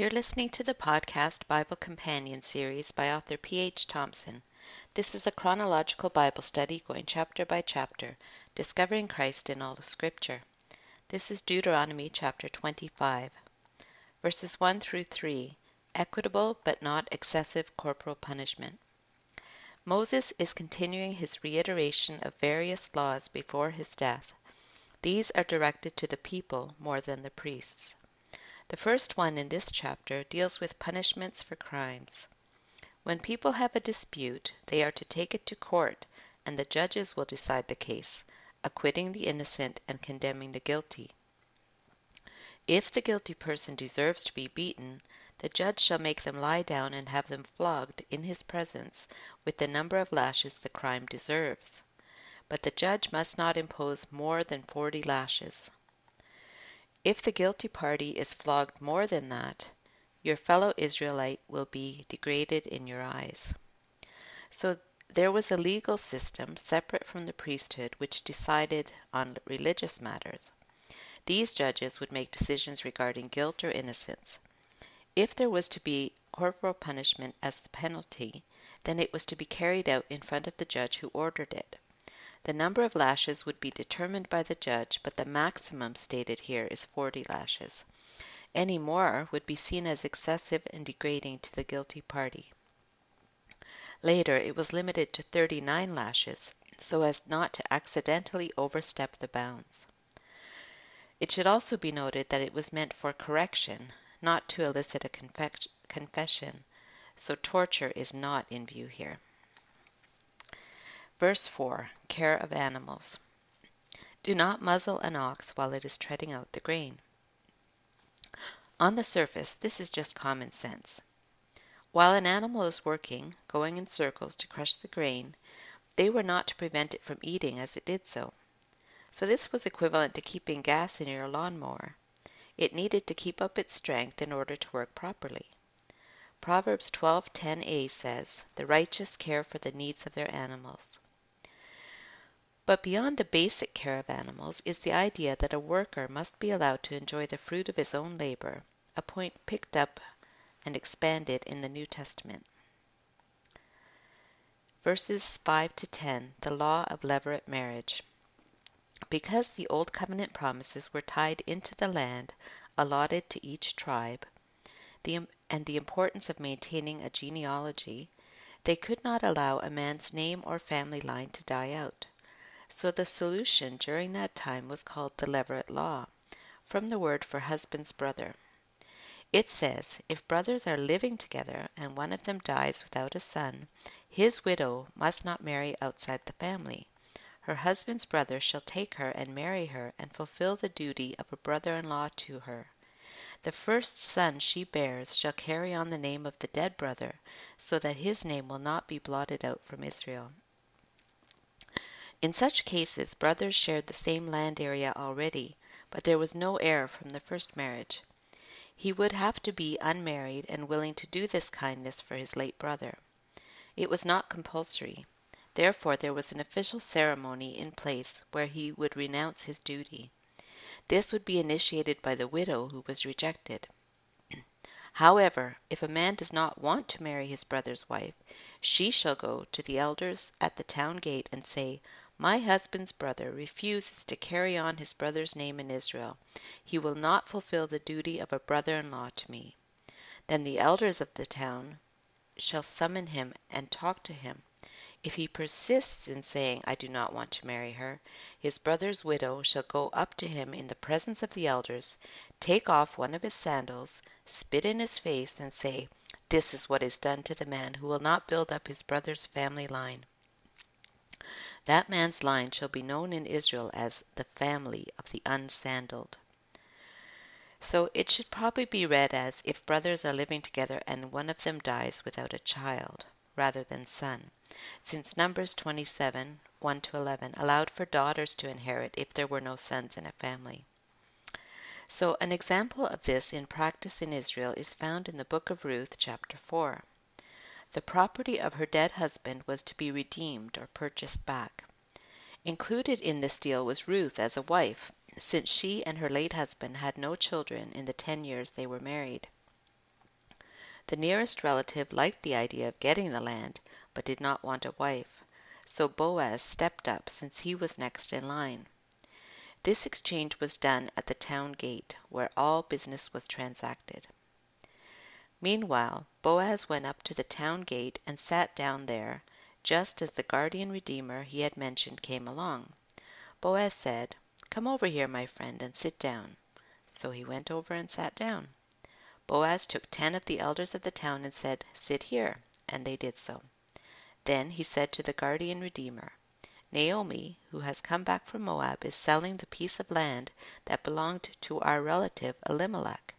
You're listening to the podcast Bible Companion series by author P.H. Thompson. This is a chronological Bible study going chapter by chapter, discovering Christ in all of Scripture. This is Deuteronomy chapter 25, verses 1 through 3 Equitable but not excessive corporal punishment. Moses is continuing his reiteration of various laws before his death. These are directed to the people more than the priests. The first one in this chapter deals with punishments for crimes. When people have a dispute, they are to take it to court, and the judges will decide the case, acquitting the innocent and condemning the guilty. If the guilty person deserves to be beaten, the judge shall make them lie down and have them flogged in his presence with the number of lashes the crime deserves. But the judge must not impose more than forty lashes. If the guilty party is flogged more than that, your fellow Israelite will be degraded in your eyes. So there was a legal system separate from the priesthood which decided on religious matters. These judges would make decisions regarding guilt or innocence. If there was to be corporal punishment as the penalty, then it was to be carried out in front of the judge who ordered it. The number of lashes would be determined by the judge, but the maximum stated here is 40 lashes. Any more would be seen as excessive and degrading to the guilty party. Later it was limited to 39 lashes, so as not to accidentally overstep the bounds. It should also be noted that it was meant for correction, not to elicit a confession, so torture is not in view here. Verse 4 Care of Animals. Do not muzzle an ox while it is treading out the grain. On the surface, this is just common sense. While an animal is working, going in circles to crush the grain, they were not to prevent it from eating as it did so. So this was equivalent to keeping gas in your lawnmower. It needed to keep up its strength in order to work properly. Proverbs 12:10a says, "The righteous care for the needs of their animals." But beyond the basic care of animals is the idea that a worker must be allowed to enjoy the fruit of his own labor, a point picked up and expanded in the New Testament. Verses 5 to 10 The Law of Levirate Marriage. Because the Old Covenant promises were tied into the land allotted to each tribe, the, and the importance of maintaining a genealogy, they could not allow a man's name or family line to die out. So the solution during that time was called the Levirate Law, from the word for husband's brother. It says, if brothers are living together and one of them dies without a son, his widow must not marry outside the family. Her husband's brother shall take her and marry her and fulfill the duty of a brother in law to her. The first son she bears shall carry on the name of the dead brother, so that his name will not be blotted out from Israel. In such cases brothers shared the same land area already, but there was no heir from the first marriage. He would have to be unmarried and willing to do this kindness for his late brother. It was not compulsory. Therefore there was an official ceremony in place where he would renounce his duty. This would be initiated by the widow who was rejected. However, if a man does not want to marry his brother's wife, she shall go to the elders at the town gate and say, my husband's brother refuses to carry on his brother's name in Israel. He will not fulfill the duty of a brother in law to me. Then the elders of the town shall summon him and talk to him. If he persists in saying, I do not want to marry her, his brother's widow shall go up to him in the presence of the elders, take off one of his sandals, spit in his face, and say, This is what is done to the man who will not build up his brother's family line. That man's line shall be known in Israel as the family of the unsandaled. So it should probably be read as if brothers are living together and one of them dies without a child, rather than son, since Numbers 27, 1 to 11 allowed for daughters to inherit if there were no sons in a family. So an example of this in practice in Israel is found in the book of Ruth, chapter 4. The property of her dead husband was to be redeemed or purchased back. Included in this deal was Ruth as a wife, since she and her late husband had no children in the ten years they were married. The nearest relative liked the idea of getting the land, but did not want a wife, so Boaz stepped up since he was next in line. This exchange was done at the town gate, where all business was transacted. Meanwhile Boaz went up to the town gate and sat down there, just as the guardian redeemer he had mentioned came along. Boaz said, "Come over here, my friend, and sit down." So he went over and sat down. Boaz took ten of the elders of the town and said, "Sit here," and they did so. Then he said to the guardian redeemer, "Naomi, who has come back from Moab, is selling the piece of land that belonged to our relative Elimelech.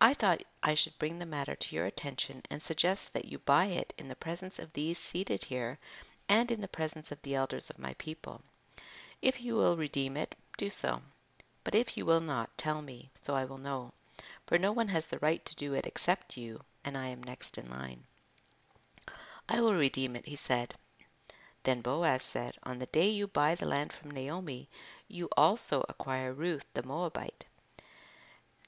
I thought I should bring the matter to your attention and suggest that you buy it in the presence of these seated here and in the presence of the elders of my people. If you will redeem it, do so. But if you will not, tell me, so I will know for no one has the right to do it except you, and I am next in line. I will redeem it, he said. Then Boaz said, On the day you buy the land from Naomi, you also acquire Ruth the Moabite,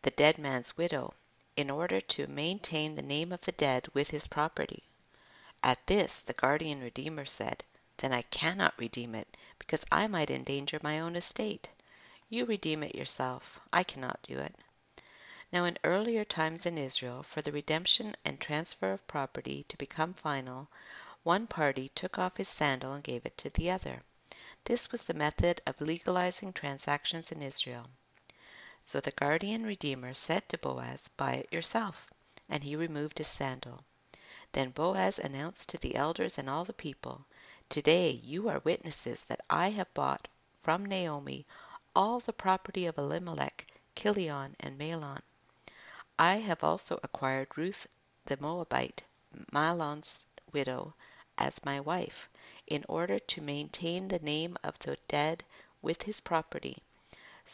the dead man's widow, in order to maintain the name of the dead with his property. At this the guardian redeemer said, Then I cannot redeem it, because I might endanger my own estate. You redeem it yourself. I cannot do it. Now in earlier times in Israel, for the redemption and transfer of property to become final, one party took off his sandal and gave it to the other. This was the method of legalizing transactions in Israel. So the guardian redeemer said to Boaz, Buy it yourself. And he removed his sandal. Then Boaz announced to the elders and all the people, Today you are witnesses that I have bought from Naomi all the property of Elimelech, Kilion, and Mahlon. I have also acquired Ruth the Moabite, Mahlon's widow, as my wife, in order to maintain the name of the dead with his property,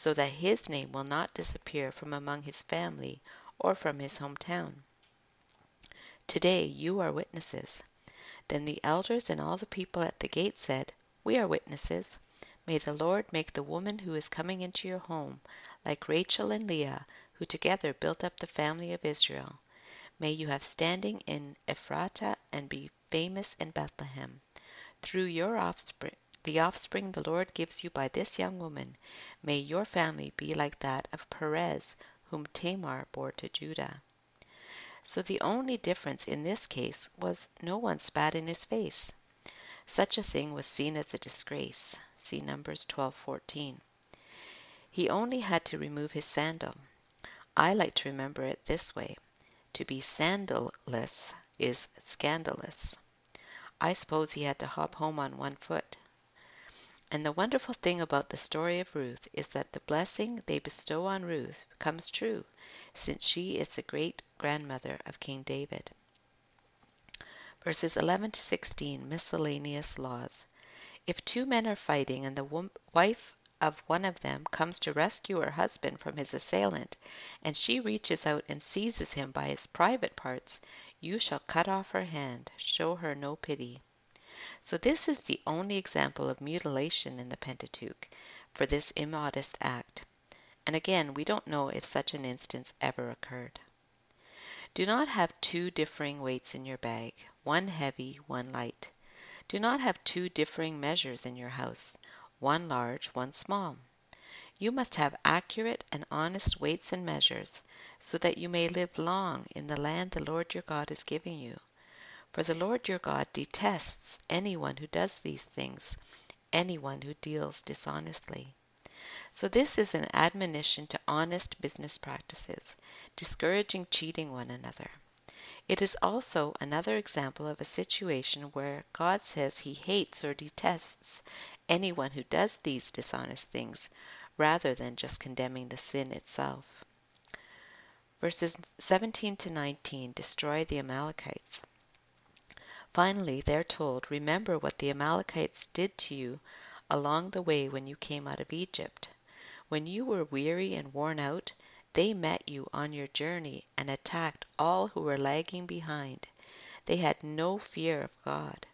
so that his name will not disappear from among his family or from his hometown. Today you are witnesses. Then the elders and all the people at the gate said, We are witnesses. May the Lord make the woman who is coming into your home like Rachel and Leah, who together built up the family of Israel. May you have standing in Ephratah and be famous in Bethlehem. Through your offspring, the offspring the Lord gives you by this young woman, may your family be like that of Perez, whom Tamar bore to Judah. So the only difference in this case was no one spat in his face. Such a thing was seen as a disgrace. See Numbers 12:14. He only had to remove his sandal. I like to remember it this way. To be sandalless is scandalous. I suppose he had to hop home on one foot. And the wonderful thing about the story of Ruth is that the blessing they bestow on Ruth comes true, since she is the great grandmother of King David. Verses 11 to 16 Miscellaneous Laws. If two men are fighting and the wife of one of them comes to rescue her husband from his assailant, and she reaches out and seizes him by his private parts, you shall cut off her hand, show her no pity. So this is the only example of mutilation in the Pentateuch for this immodest act. And again, we don't know if such an instance ever occurred. Do not have two differing weights in your bag, one heavy, one light. Do not have two differing measures in your house, one large, one small. You must have accurate and honest weights and measures, so that you may live long in the land the Lord your God is giving you. For the Lord your God detests anyone who does these things, anyone who deals dishonestly. So this is an admonition to honest business practices, discouraging cheating one another. It is also another example of a situation where God says he hates or detests anyone who does these dishonest things rather than just condemning the sin itself. Verses 17 to 19 destroy the Amalekites. Finally, they're told, Remember what the Amalekites did to you along the way when you came out of Egypt. When you were weary and worn out, they met you on your journey and attacked all who were lagging behind. They had no fear of God.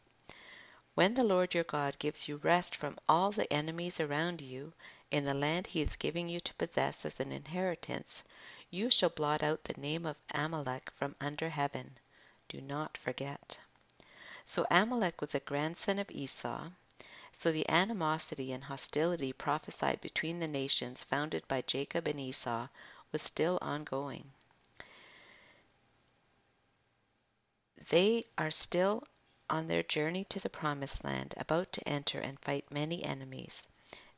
When the Lord your God gives you rest from all the enemies around you in the land he is giving you to possess as an inheritance, You shall blot out the name of Amalek from under heaven. Do not forget. So Amalek was a grandson of Esau. So the animosity and hostility prophesied between the nations founded by Jacob and Esau was still ongoing. They are still on their journey to the promised land, about to enter and fight many enemies.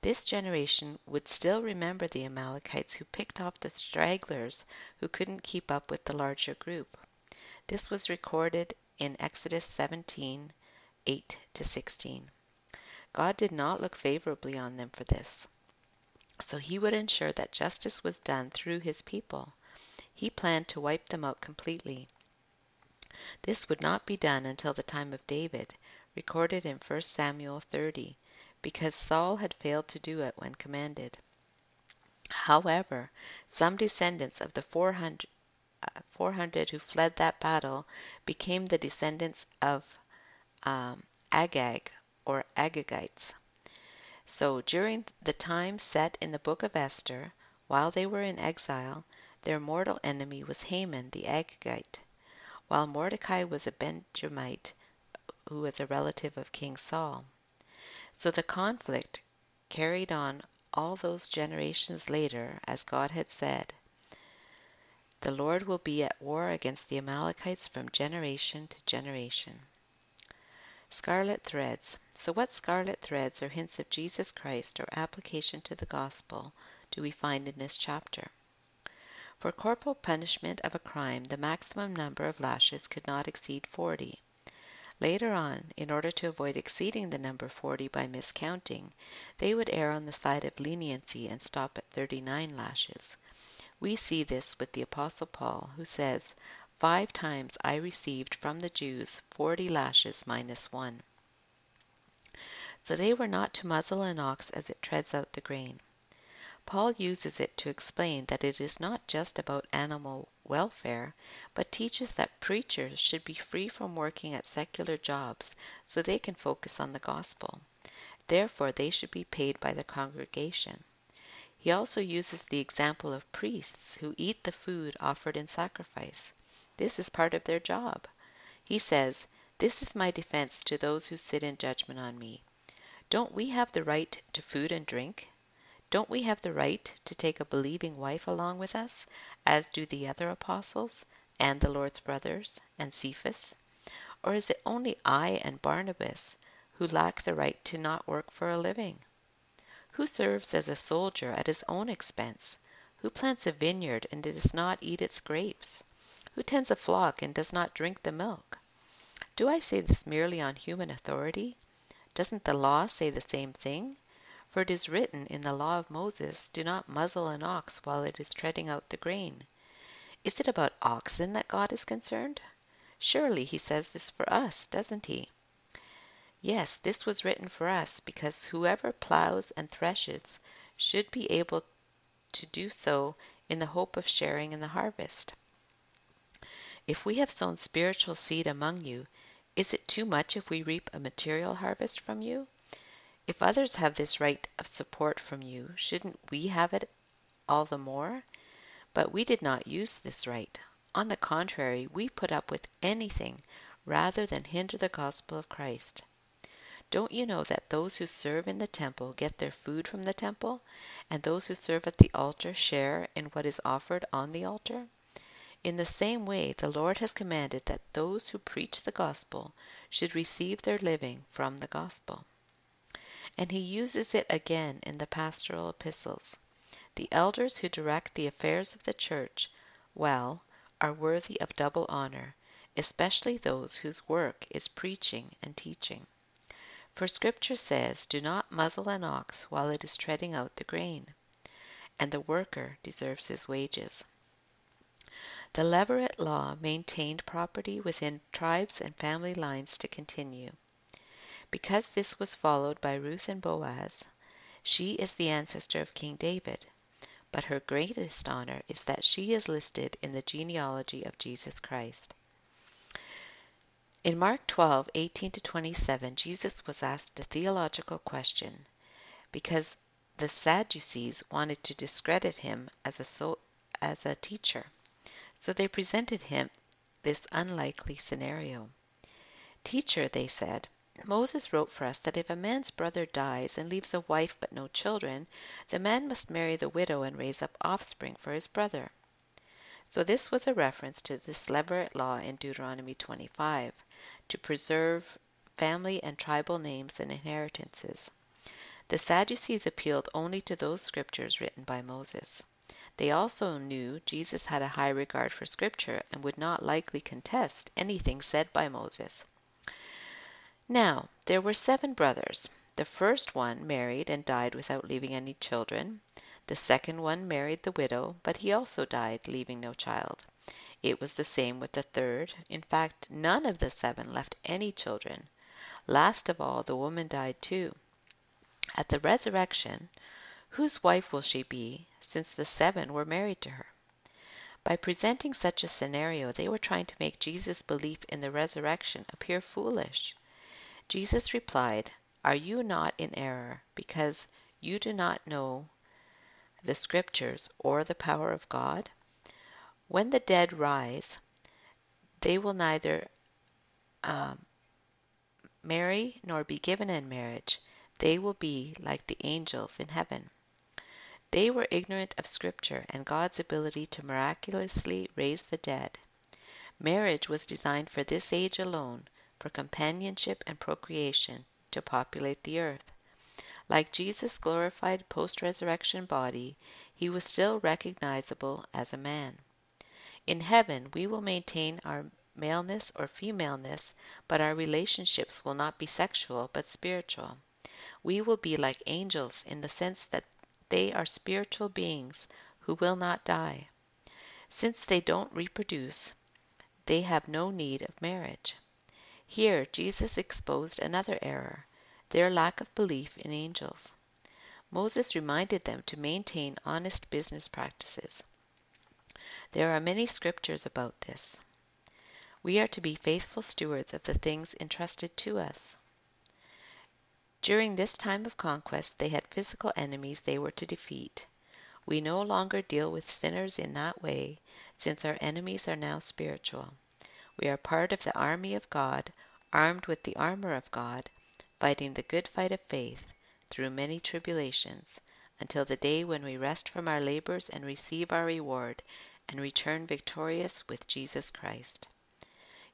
This generation would still remember the Amalekites who picked off the stragglers who couldn't keep up with the larger group. This was recorded in Exodus 17 8 to 16. God did not look favorably on them for this. So he would ensure that justice was done through his people. He planned to wipe them out completely. This would not be done until the time of David, recorded in 1 Samuel 30, because Saul had failed to do it when commanded. However, some descendants of the 400, uh, 400 who fled that battle became the descendants of um, Agag or Agagites. So during the time set in the book of Esther, while they were in exile, their mortal enemy was Haman the Agagite while Mordecai was a Benjamite who was a relative of King Saul. So the conflict carried on all those generations later, as God had said. The Lord will be at war against the Amalekites from generation to generation. Scarlet threads. So, what scarlet threads or hints of Jesus Christ or application to the gospel do we find in this chapter? For corporal punishment of a crime the maximum number of lashes could not exceed forty. Later on, in order to avoid exceeding the number forty by miscounting, they would err on the side of leniency and stop at thirty nine lashes. We see this with the Apostle Paul, who says, Five times I received from the Jews forty lashes minus one. So they were not to muzzle an ox as it treads out the grain. Paul uses it to explain that it is not just about animal welfare, but teaches that preachers should be free from working at secular jobs so they can focus on the gospel. Therefore, they should be paid by the congregation. He also uses the example of priests who eat the food offered in sacrifice. This is part of their job. He says, This is my defense to those who sit in judgment on me. Don't we have the right to food and drink? Don't we have the right to take a believing wife along with us, as do the other apostles, and the Lord's brothers, and Cephas? Or is it only I and Barnabas who lack the right to not work for a living? Who serves as a soldier at his own expense? Who plants a vineyard and does not eat its grapes? Who tends a flock and does not drink the milk? Do I say this merely on human authority? Doesn't the law say the same thing? For it is written in the law of Moses, Do not muzzle an ox while it is treading out the grain. Is it about oxen that God is concerned? Surely he says this for us, doesn't he? Yes, this was written for us because whoever plows and threshes should be able to do so in the hope of sharing in the harvest. If we have sown spiritual seed among you, is it too much if we reap a material harvest from you? If others have this right of support from you, shouldn't we have it all the more? But we did not use this right. On the contrary, we put up with anything rather than hinder the gospel of Christ. Don't you know that those who serve in the temple get their food from the temple, and those who serve at the altar share in what is offered on the altar? In the same way, the Lord has commanded that those who preach the gospel should receive their living from the gospel and he uses it again in the pastoral epistles. The elders who direct the affairs of the church well are worthy of double honor, especially those whose work is preaching and teaching. For Scripture says, Do not muzzle an ox while it is treading out the grain, and the worker deserves his wages. The Levirate law maintained property within tribes and family lines to continue. Because this was followed by Ruth and Boaz, she is the ancestor of King David, but her greatest honor is that she is listed in the genealogy of Jesus Christ. In Mark 12, 18 to 27, Jesus was asked a theological question because the Sadducees wanted to discredit him as a, so, as a teacher. So they presented him this unlikely scenario. Teacher, they said, Moses wrote for us that if a man's brother dies and leaves a wife but no children, the man must marry the widow and raise up offspring for his brother. So this was a reference to this Levirate law in Deuteronomy 25 to preserve family and tribal names and inheritances. The Sadducees appealed only to those scriptures written by Moses. They also knew Jesus had a high regard for Scripture and would not likely contest anything said by Moses. Now, there were seven brothers. The first one married and died without leaving any children. The second one married the widow, but he also died, leaving no child. It was the same with the third. In fact, none of the seven left any children. Last of all, the woman died too. At the resurrection, Whose wife will she be, since the seven were married to her? By presenting such a scenario, they were trying to make Jesus' belief in the resurrection appear foolish. Jesus replied, Are you not in error, because you do not know the Scriptures or the power of God? When the dead rise, they will neither um, marry nor be given in marriage. They will be like the angels in heaven. They were ignorant of Scripture and God's ability to miraculously raise the dead. Marriage was designed for this age alone, for companionship and procreation, to populate the earth. Like Jesus' glorified post resurrection body, he was still recognizable as a man. In heaven, we will maintain our maleness or femaleness, but our relationships will not be sexual but spiritual. We will be like angels in the sense that they are spiritual beings who will not die. Since they don't reproduce, they have no need of marriage. Here Jesus exposed another error, their lack of belief in angels. Moses reminded them to maintain honest business practices. There are many scriptures about this. We are to be faithful stewards of the things entrusted to us. During this time of conquest they had physical enemies they were to defeat. We no longer deal with sinners in that way, since our enemies are now spiritual. We are part of the army of God, armed with the armor of God, fighting the good fight of faith through many tribulations, until the day when we rest from our labors and receive our reward and return victorious with Jesus Christ.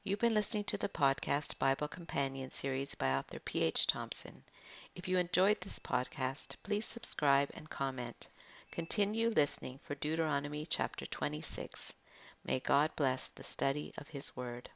You've been listening to the podcast Bible Companion series by author P.H. Thompson. If you enjoyed this podcast, please subscribe and comment. Continue listening for Deuteronomy chapter 26. May God bless the study of His Word.